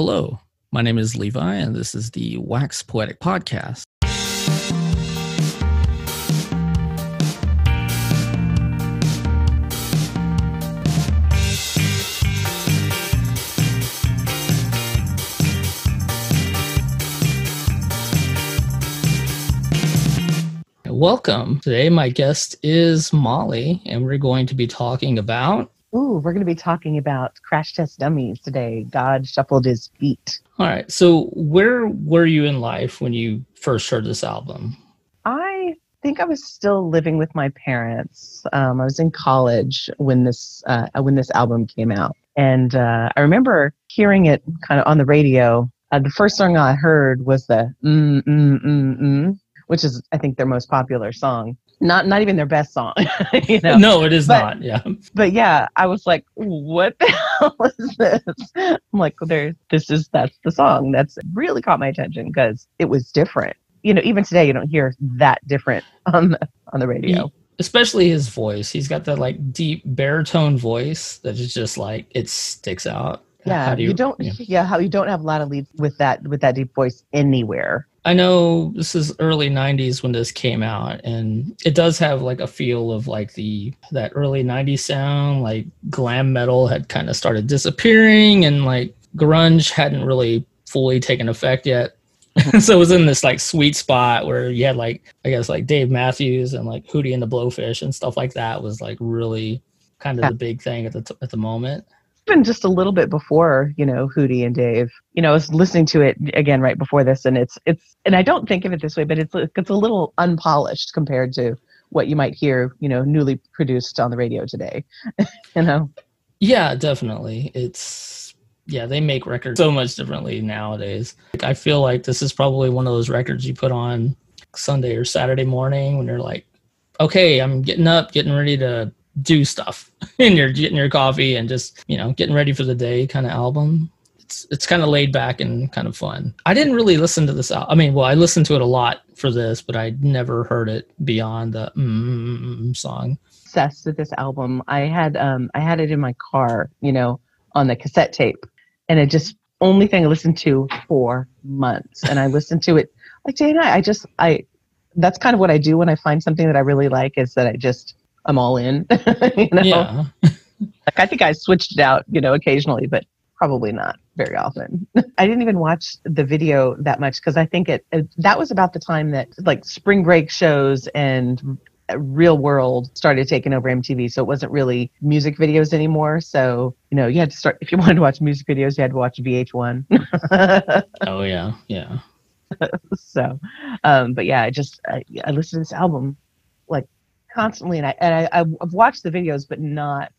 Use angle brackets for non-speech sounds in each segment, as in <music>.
Hello, my name is Levi, and this is the Wax Poetic Podcast. Welcome. Today, my guest is Mollie, and we're going to be talking about. Ooh, we're going to be talking about Crash Test Dummies today. God shuffled his feet. All right. So, where were you in life when you first heard this album? I think I was still living with my parents. Um, I was in college when this uh, when this album came out, and uh, I remember hearing it kind of on the radio. Uh, the first song I heard was the mm mm mm mm, which is I think their most popular song. Not not even their best song, <laughs> you know. No, it is But- not. Yeah. But yeah, I was like, "What the <laughs> hell is this?" I'm like, "There, this is that's the song that's really caught my attention because it was different." You know, even today, you don't hear that different <laughs> on the on the radio. Especially his voice. He's got that like deep baritone voice that is just like it sticks out. Yeah, How do you, don't. yeah. Yeah. how you don't have a lot of leads with that with that deep voice anywhere. I know this is early 90s when this came out and it does have like a feel of like the that early 90s sound like glam metal had kind of started disappearing and like grunge hadn't really fully taken effect yet. <laughs> so it was in this like sweet spot where you had like I guess like Dave Matthews and like Hootie and the Blowfish and stuff like that was like really kind of Yeah. the big thing at the t- at the moment. Even just a little bit before, you know, Hootie and Dave. You know, I was listening to it again right before this, and it's it's and I don't think of it this way, but it's it's a little unpolished compared to what you might hear, you know, newly produced on the radio today. <laughs> you know. Yeah, definitely. It's yeah, they make records so much differently nowadays. Like, I feel like this is probably one of those records you put on Sunday or Saturday morning when you're like, okay, I'm getting up, getting ready to do stuff, <laughs> and you're getting your coffee and just you know getting ready for the day kind of album. It's it's kind of laid back and kind of fun. I didn't really listen to this. I mean, well, I listened to it a lot for this, but I never heard it beyond the mm song. obsessed with this album. I had um I had it in my car, you know, on the cassette tape. And it just only thing I listened to for months. And I listened to it like day and night. I just I that's kind of what I do when I find something that I really like is that I just I'm all in. <laughs> you know? Yeah. Like I think I switched it out, you know, occasionally, but probably not very often. <laughs> I didn't even watch the video that much because I think it, it that was about the time that like spring break shows and real world started taking over MTV. So it wasn't really music videos anymore. So you know, you had to start if you wanted to watch music videos, you had to watch VH1. <laughs> Oh yeah. Yeah. so, um, but yeah, I just I, I listened to this album constantly, and I and I I've watched the videos, but not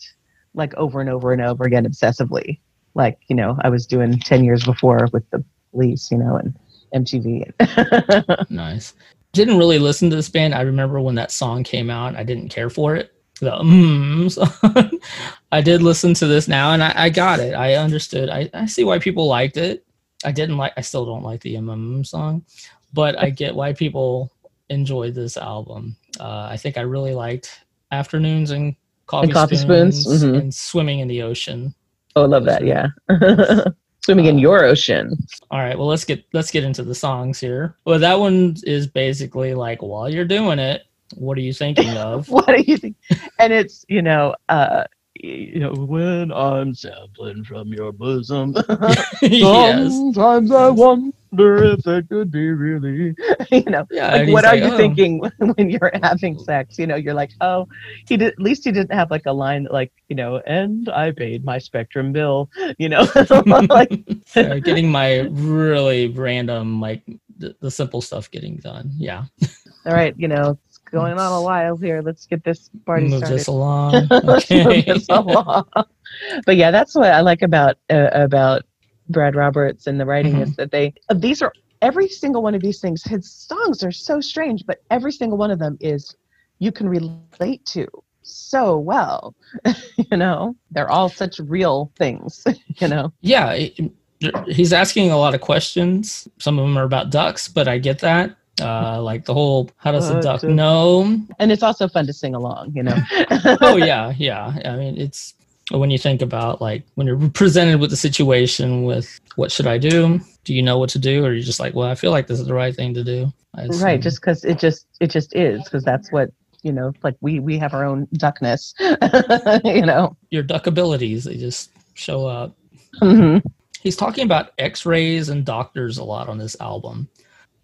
like over and over and over again obsessively, like you know I was doing ten years before with the police, you know, and MTV. <laughs> Nice. Didn't really listen to this band. I remember when that song came out, I didn't care for it. The mm. <laughs> I did listen to this now and I, I got it. I understood. I, I see why people liked it. I didn't like I still don't like the mm song, but I get why people enjoyed this album. Uh, I think I really liked Afternoons and Coffee, Coffee Spoons, Spoons, mhm. and Swimming in the Ocean. oh, I love that. Yeah, <laughs> swimming in your ocean. All right, well let's get let's get into the songs here. Well, that one is basically like while you're doing it, what are you thinking <laughs> of? What are you think? And it's you know. uh you know, when I'm sampling from your bosom, <laughs> yes. Sometimes I wonder if it could be really. <laughs> you know, Yeah. like what are like, you "Oh." thinking <laughs> when you're having sex? You know, you're like, oh, he did. At least he didn't have like a line like, you know, and I paid my Spectrum bill. <laughs> You know, like Yeah, getting my really random like the, the simple stuff getting done. Yeah. all right, you know, it's going on a while here. Let's get this party Move started. this along. Let's move this along. but yeah, that's what I like about uh, about Brad Roberts and the writing Mm-hmm. is that they these are every single one of these things. His songs are so strange, but every single one of them is you can relate to so well. <laughs> you know, they're all such real things. <laughs> You know, yeah. it- he's asking a lot of questions. Some of them are about ducks, but I get that. Uh, <laughs> like the whole how does a Uh, duck duck. know? and it's also fun to sing along. You know. oh yeah, yeah. I mean, it's when you think about like when you're presented with the situation with what should I do? Do you know what to do, or are you just like, well, I feel like this is the right thing to do? Right, just because it just it just is because that's what you know. Like we we have our own duckness, <laughs> you know. Your duck abilities they just show up. Mm-hmm. He's talking about X-rays and doctors a lot on this album.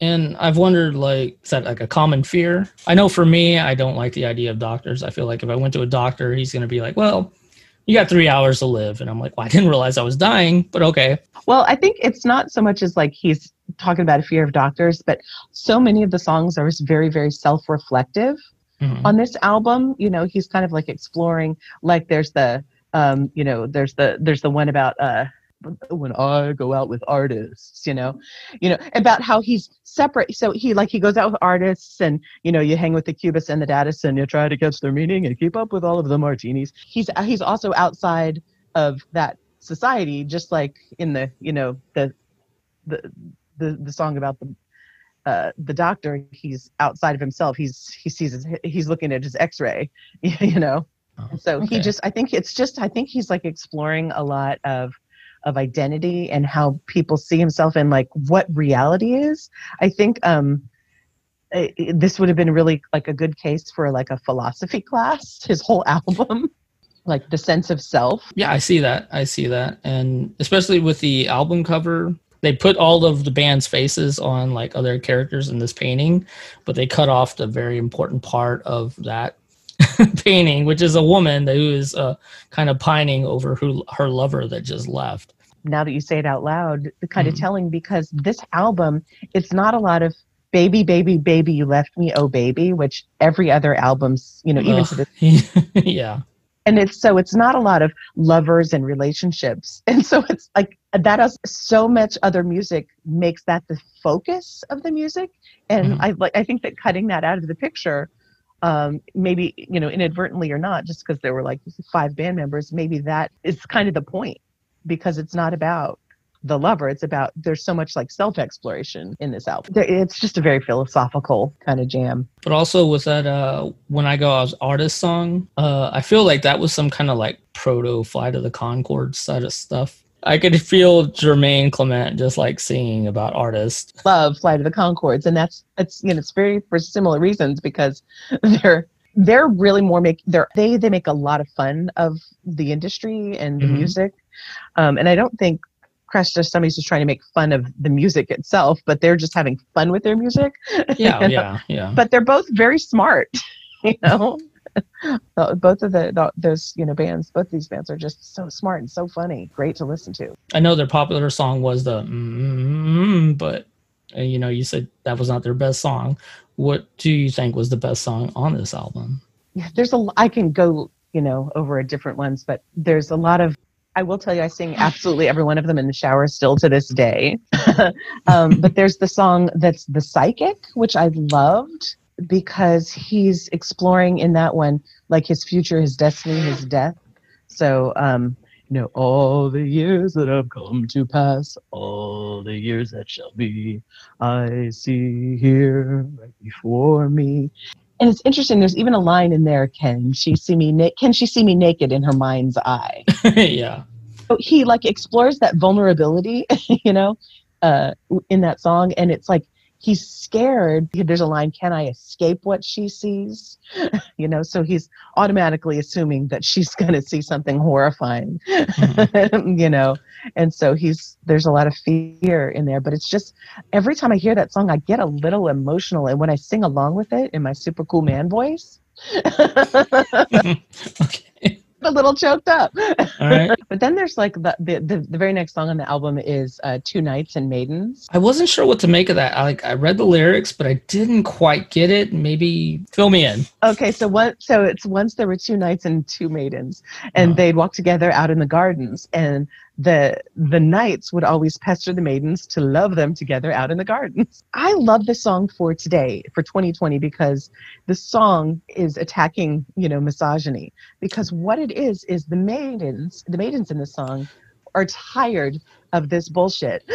And I've wondered, like, is that like a common fear? I know for me, I don't like the idea of doctors. I feel like if I went to a doctor, he's going to be like, well, you got three hours to live. And I'm like, well, I didn't realize I was dying, but okay. Well, I think it's not so much as like he's talking about a fear of doctors, but so many of the songs are just very, very self reflective. Mhm. On this album, you know, he's kind of like exploring, like, there's the, um, you know, there's the, there's the one about, uh, when I go out with artists, you know, you know, about how he's separate. So he like he goes out with artists and you know, you hang with the cubists and the dadists and you try to catch their meaning and keep up with all of the martinis. He's he's also outside of that society, just like in the, you know, the the the, the song about the uh, the doctor, he's outside of himself. He's he sees his, he's looking at his X-ray, <laughs> you know. Oh, so he just, I think it's just, I think he's like exploring a lot of of identity and how people see himself and like what reality is. I think um, this would have been really like a good case for like a philosophy class. <laughs> His whole album, like the sense of self. Yeah, I see that. I see that. And especially with the album cover, they put all of the band's faces on like other characters in this painting, but they cut off the very important part of that <laughs> painting, which is a woman who is uh, kind of pining over who her lover that just left. Now that you say it out loud, the kind Mhm. of telling because this album, it's not a lot of baby, baby, baby, you left me, oh baby, which every other album's, you know, even Ugh. to this, <laughs> yeah. and it's so it's not a lot of lovers and relationships, <laughs> and so it's like that. Has so much other music makes that the focus of the music, and Mhm. I like I think that cutting that out of the picture. Um, maybe you know inadvertently or not just because there were like five band members maybe that is kind of the point because it's not about the lover it's about there's so much like self exploration in this album it's just a very philosophical kind of jam But also with that uh when I go out artist song, uh I feel like that was some kind of like proto flight of the Concord side of stuff. I could feel Jermaine Clement just like singing about artists. love flight of the conchords and that's it's you know it's very for similar reasons because <laughs> they're they're really more make they're they they make a lot of fun of the industry and the Mhm. music um and i don't think crash test dummies just trying to make fun of the music itself but they're just having fun with their music <laughs> Yeah, You know? yeah, yeah. but they're both very smart <laughs> you know <laughs> both of the, the those you know bands both these bands are just so smart and so funny great to listen to I know their popular song was the mm, but uh, you know, you said that was not their best song. What do you think was the best song on this album? yeah, there's a i can go you know over a different ones but there's a lot of i will tell you i sing absolutely every one of them in the shower still to this day <laughs> um, but there's the song that's the psychic which i loved because he's exploring in that one like his future his destiny his death so um you know all the years that have come to pass all the years that shall be i see here right before me and it's interesting. There's even a line in there. Can she see me? Na- can she see me naked in her mind's eye? <laughs> yeah. So he like explores that vulnerability, <laughs> you know, uh, in that song, and it's like he's scared. There's a line. Can I escape what she sees? <laughs> you know, so he's automatically assuming that she's <laughs> going to see something horrifying. you know, and so he's there's a lot of fear in there. But it's just every time I hear that song, I get a little emotional, and when I sing along with it in my super cool man voice. okay. A little choked up. All right. <laughs> but then there's like the, the the the very next song on the album is uh, Two Knights and Maidens. I wasn't sure what to make of that. I like I read the lyrics, but I didn't quite get it. Maybe fill me in. Okay, so what? So it's once there were two knights and two maidens, and Uh-huh. they'd walk together out in the gardens, and the the knights would always pester the maidens to love them together out in the gardens. <laughs> I love this song for today, for 2020, because the song is attacking, you know, misogyny. Because what it is is the maidens, the maidens in the song, are tired of this bullshit. <laughs>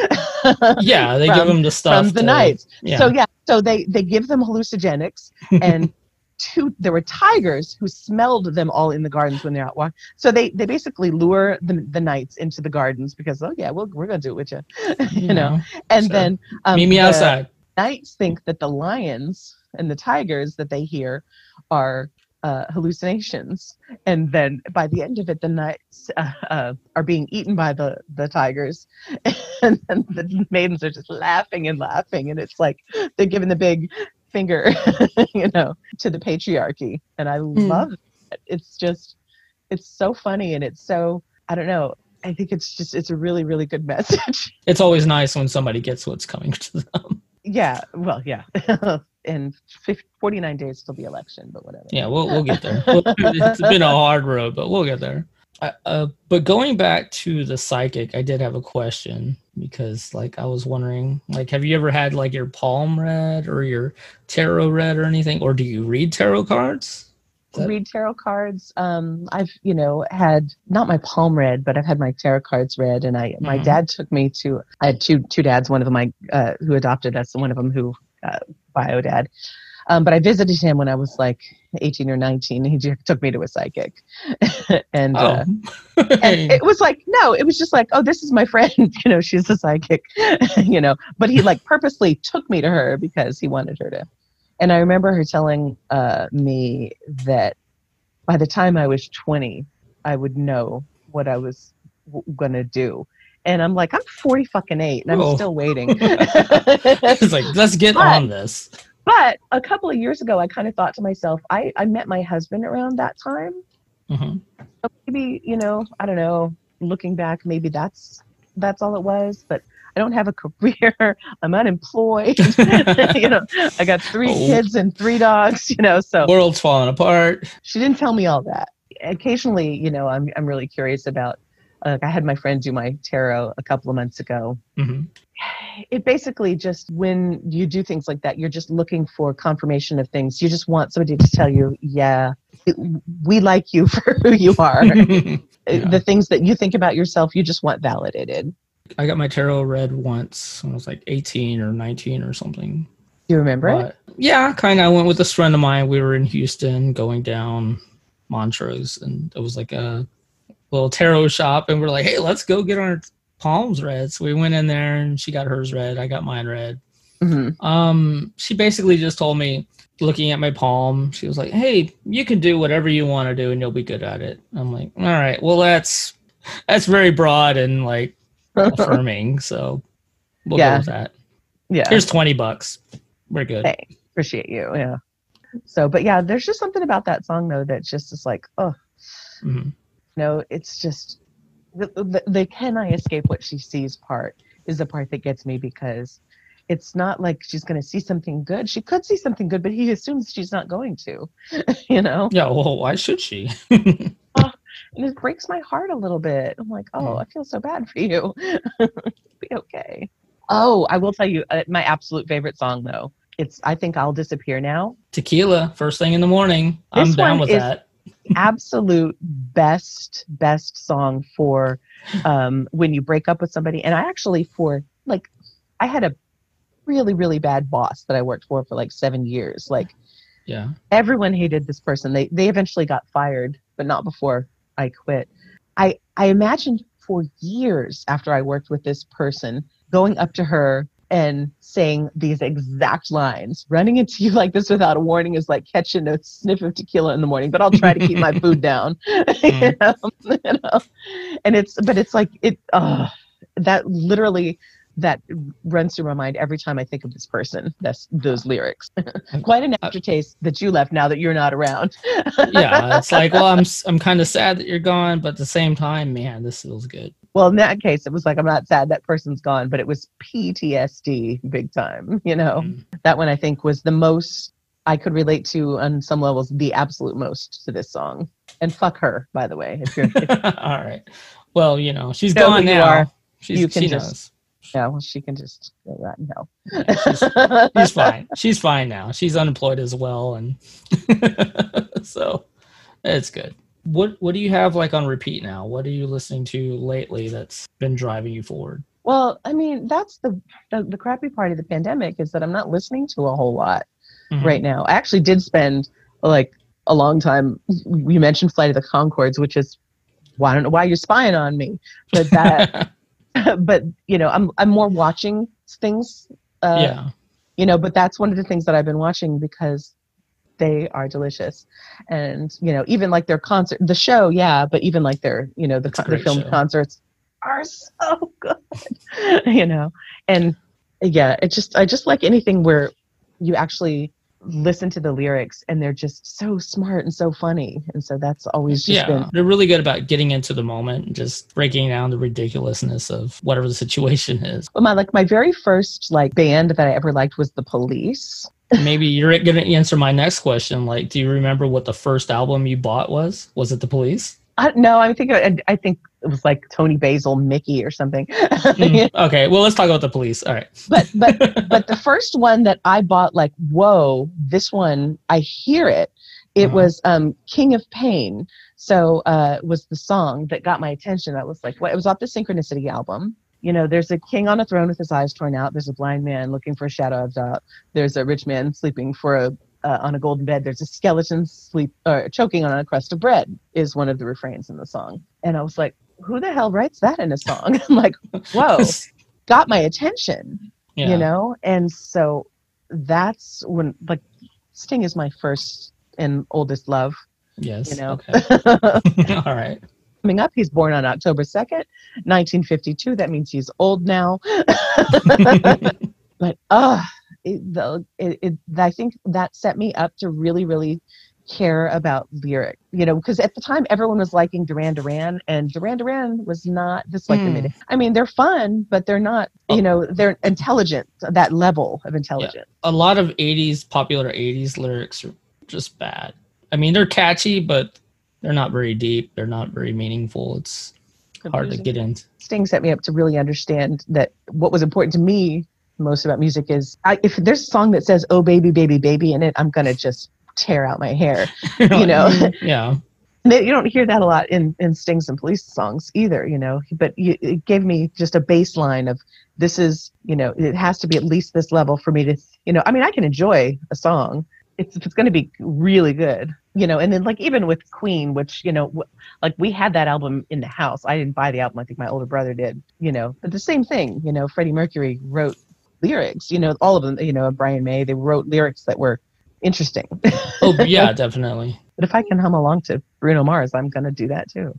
Yeah, they give them the stuff from the to- knights. Yeah. So yeah, so they they give them hallucinogenics <laughs> and two there were tigers who smelled them all in the gardens when they're out walking. So they they basically lure the, the knights into the gardens because oh yeah, we'll, we're gonna do it with you, <laughs> you know. And then um, meet me the outside. Knights think that the lions and the tigers that they hear are uh, hallucinations, and then by the end of it, the knights uh, uh, are being eaten by the the tigers, <laughs> and then the maidens are just laughing and laughing, and it's like they're giving the big finger, <laughs> you know, to the patriarchy, and I hmm. love it. It's just, it's so funny, and it's so I don't know. I think it's just it's a really really good <laughs> message. It's always nice when somebody gets what's coming to them. yeah, well, yeah. <laughs> In 50, 49 days till the election, but whatever. Yeah, we'll we'll get there. It's been a hard road, but we'll get there. I, uh, but going back to the psychic, I did have a question because, like, I was wondering, like, have you ever had like your palm read or your tarot read or anything, or do you read tarot cards? That- read tarot cards. Um, I've you know had not my palm read, but I've had my tarot cards read, and I my Mhm. dad took me to. I had two two dads. One of them I uh, who adopted us, and one of them who uh, bio dad. Um, but I visited him when I was like 18 or 19. He <laughs> took me to a psychic, <laughs> and uh, Oh, and <laughs> it was like no it was just like oh this is my friend you know she's a psychic you know but he like purposely took me to her because he wanted her to and i remember her telling uh, me that by the time i was 20 i would know what i was w- gonna do and i'm like i'm 40 fucking 8 and i'm Oh. still waiting it's like let's get But- on this. But a couple of years ago i kind of thought to myself i i met my husband around that time Mhm. So maybe you know i don't know looking back maybe that's that's all it was but i don't have a <laughs> career i'm unemployed <laughs> you know i got three Oh. kids and three dogs you know so World's falling apart. she didn't tell me all that occasionally you know i'm, I'm really curious about uh, i had my friend do my tarot a couple of months ago hmm it basically just when you do things like that you're just looking for confirmation of things you just want somebody to tell you yeah it, we like you <laughs> for who you are <laughs> Yeah. the things that you think about yourself you just want validated I got my tarot read once when I was like 18 or 19 or something. do you remember it yeah, kind of. I went with this friend of mine. We were in Houston going down Montrose, and it was like a little tarot shop. And we're like, hey, let's go get our palms read. So we went in there, and she got hers read. I got mine read. Mhm. Um, she basically just told me, looking at my palm, she was like, "Hey, you can do whatever you want to do, and you'll be good at it." I'm like, "All right, well, that's that's very broad and like affirming, <laughs> so we'll Yeah. go with that." yeah Here's twenty bucks. We're good. Hey, appreciate you yeah so but yeah there's just something about that song though that just is like oh Mhm. No it's just the, the, the can i escape what she sees part is the part that gets me because it's not like she's going to see something good she could see something good but he assumes she's not going to <laughs> you know Yeah. Well, why should she? <laughs> and it breaks my heart a little bit i'm like oh Mm. i feel so bad for you <laughs> be okay oh i will tell you uh, my absolute favorite song though it's i think i'll disappear now Tequila, first thing in the morning. I'm This down with is- that. Absolute best best song for um when you break up with somebody. And i actually for like i had a really really bad boss that i worked for for like seven years. Like Yeah. everyone hated this person. They they eventually got fired but not before i quit. I i imagined for years after i worked with this person going up to her and saying these exact lines running into you like this without a warning is like catching a sniff of tequila in the morning but i'll try to keep my <laughs> food down you, <laughs> know? <laughs> you know? and it's but it's like it uh that literally that runs through my mind every time I think of this person. That's those lyrics. Quite an aftertaste that you left now that you're not around. Yeah. It's like, well, I'm I'm kind of sad that you're gone, but at the same time, man, this feels good. Well, in that case, it was like I'm not sad that person's gone, but it was PTSD big time. You know, Mm. that one I think was the most I could relate to on some levels, the absolute most to this song. And fuck her, by the way. If you're, if, <laughs> All right. Well, you know, she's Know gone now. are. She's, You can she just- knows. yeah, well, she can just go right hell. Yeah, she's, she's fine. She's fine now. She's unemployed as well, and <laughs> so it's good. What What do you have like on repeat now? What are you listening to lately that's been driving you forward? Well, I mean, that's the, the the crappy part of the pandemic is that I'm not listening to a whole lot Mhm. right now. I actually did spend like a long time. We mentioned Flight of the Conchords, which is well, I don't know why you're spying on me, but that, <laughs> but you know, I'm I'm more watching things. Uh, yeah. You know, but that's one of the things that I've been watching because they are delicious, and you know, even like their concert, the show, yeah, but even like their, you know, the con- the film show. concerts are so good, <laughs> you know, and yeah, it just I just like anything where you actually listen to the lyrics and they're just so smart and so funny, and so that's always just yeah, been they're really good about getting into the moment and just breaking down the ridiculousness of whatever the situation is. But my like my very first like band that I ever liked was the Police. Maybe you're going to answer my next question. Like, do you remember what the first album you bought was? Was it The Police? I, no, I think I, I think it was like Toni Basil, Mickey, or something. Mm, okay, well, let's talk about The Police. All right. but but <laughs> but the first one that I bought, like, whoa, this one I hear it. It Uh-huh. was um, King of Pain. So uh, was the song that got my attention. I was like, what? It was off the Synchronicity album. You know, there's a king on a throne with his eyes torn out. There's a blind man looking for a shadow of doubt. There's a rich man sleeping for a uh, on a golden bed. There's a skeleton sleep uh, choking on a crust of bread. Is one of the refrains in the song. And I was like, who the hell writes that in a song? <laughs> I'm like, whoa, got my attention yeah. you know and so that's when like sting is my first and oldest love Yes. you know Okay. <laughs> <laughs> All right. Coming up. He's born on october 2nd 1952 that means he's old now. <laughs> But uh it, the, it, it, i think that set me up to really really care about lyric you know because at the time everyone was liking duran duran and duran duran was not this like mid i mean they're fun but they're not Oh. you know they're intelligent that level of intelligence. A lot of 80s popular 80s lyrics are just bad. I mean they're catchy but they're not very deep they're not very meaningful it's hard to get into Sting set me up to really understand that what was important to me most about music is I, if there's a song that says "Oh baby, baby, baby" in it, I'm gonna just tear out my hair. <laughs> You know. yeah you don't hear that a lot in in Sting's and Police songs either, you know. But you, it gave me just a baseline of this is, you know, it has to be at least this level for me to, you know. I mean, I can enjoy a song. It's it's going to be really good, you know. And then like even with Queen, which you know, w- like we had that album in the house. I didn't buy the album. I think my older brother did, you know. But the same thing, you know. Freddie Mercury wrote lyrics, you know, all of them, you know, Brian May. They wrote lyrics that were interesting. oh <laughs> yeah definitely But if I can hum along to Bruno Mars, I'm gonna do that too.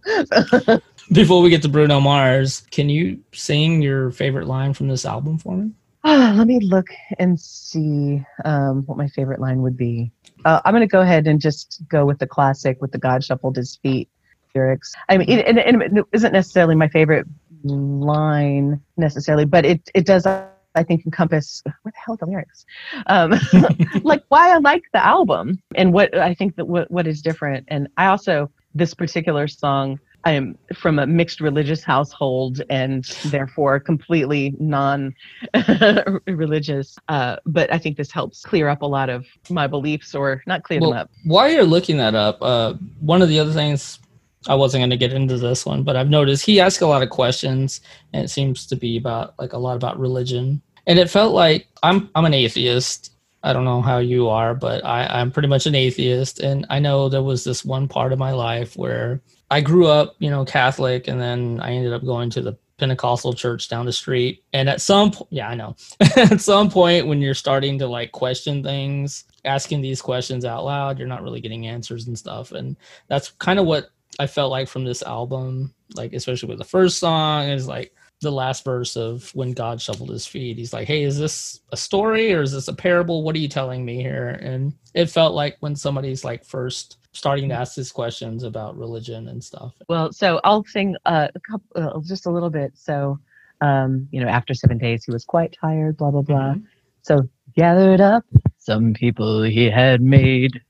<laughs> before we get to bruno mars can you sing your favorite line from this album for me Ah, let me look and see um, what my favorite line would be. Uh, I'm gonna go ahead and just go with the classic, with the God shuffled his feet lyrics. I mean, it, it, it isn't necessarily my favorite line necessarily, but it it does. I think encompass what the hell are the lyrics, um, <laughs> like why I like the album and what I think that what what is different. And I also this particular song I am from a mixed religious household and therefore completely non <laughs> religious. Uh, but I think this helps clear up a lot of my beliefs or not clear well them up. while you're looking that up uh, one of the other things i wasn't going to get into this one but i've noticed he asks a lot of questions and it seems to be about like a lot about religion and it felt like i'm i'm an atheist i don't know how you are but I, i'm pretty much an atheist. And i know there was this one part of my life where i grew up you know catholic and then i ended up going to the pentecostal church down the street. And at some point yeah i know. <laughs> At some point when you're starting to like question things asking these questions out loud you're not really getting answers and stuff. And that's kind of what i felt like from this album like especially with the first song is like the last verse of when god shuffled his feet he's like hey is this a story or is this a parable what are you telling me here and it felt like when somebody's like first starting to ask these questions about religion and stuff Well, so I'll sing uh, a couple, uh, just a little bit. So, um, you know, after seven days, he was quite tired, blah, blah, blah. Mhm. So, gathered up some people he had made,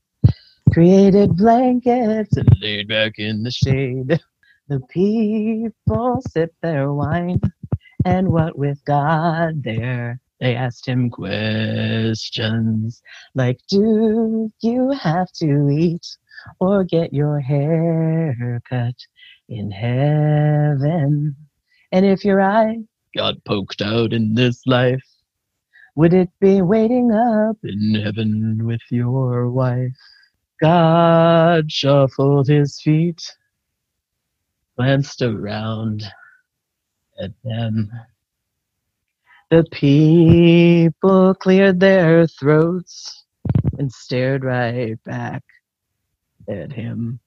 created blankets and laid back in the shade. The people sip their wine, and what with God there, they asked him questions like, Do you have to eat or get your hair cut in heaven? And if your eye got poked out in this life, would it be waiting up in heaven with your wife? God shuffled his feet, glanced around at them. The people cleared their throats and stared right back at him.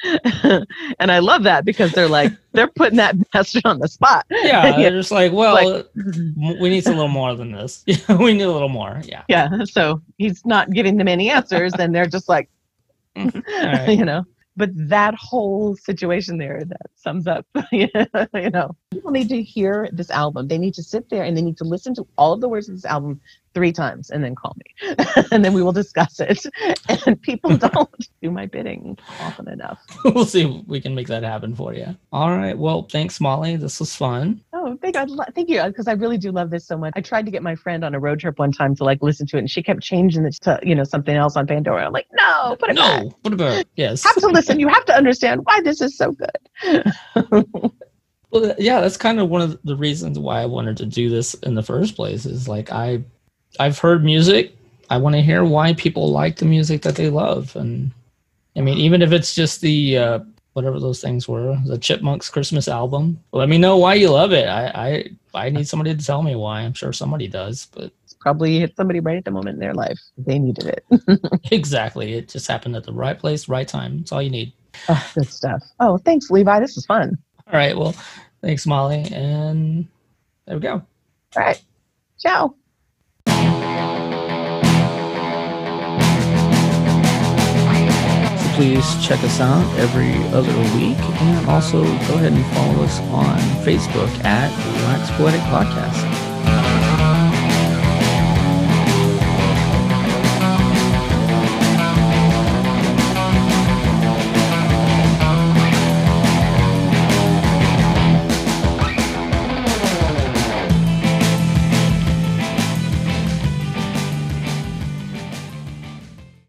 <laughs> and I love that because they're like <laughs> they're putting that bastard on the spot. Yeah, <laughs> they're just like, well, like, we need a little more than this. we need a little more. Yeah. Yeah. So he's not giving them any answers, and they're just like, mm-hmm. right. you know but that whole situation there that sums up <laughs> you know. People need to hear this album. They need to sit there and they need to listen to all of the words of this album three times and then call me. <laughs> And then we will discuss it. <laughs> And people don't do my bidding often enough. We'll see if we can make that happen for you all right. Well thanks Mollie. This was fun oh thank thank you because i really do love this so much. I tried to get my friend on a road trip one time to like listen to it and she kept changing it to you know something else on pandora. I'm like no put it no back. put it back yes. Have to listen. You have to understand why this is so good. <laughs> Well yeah that's kind of one of the reasons why i wanted to do this in the first place is like i I've heard music. I want to hear why people like the music that they love, and I mean, even if it's just the uh, whatever those things were, the Chipmunks Christmas album. Let me know why you love it. I I I need somebody to tell me why. I'm sure somebody does, but it's probably hit somebody right at the moment in their life. They needed it. <laughs> exactly. It just happened at the right place, right time. It's all you need. Oh, good stuff. Oh, thanks, Levi. This is fun. All right. Well, thanks, Mollie. And there we go. All right. Ciao. Please check us out every other week and also go ahead and follow us on Facebook at Wax Poetic Podcast.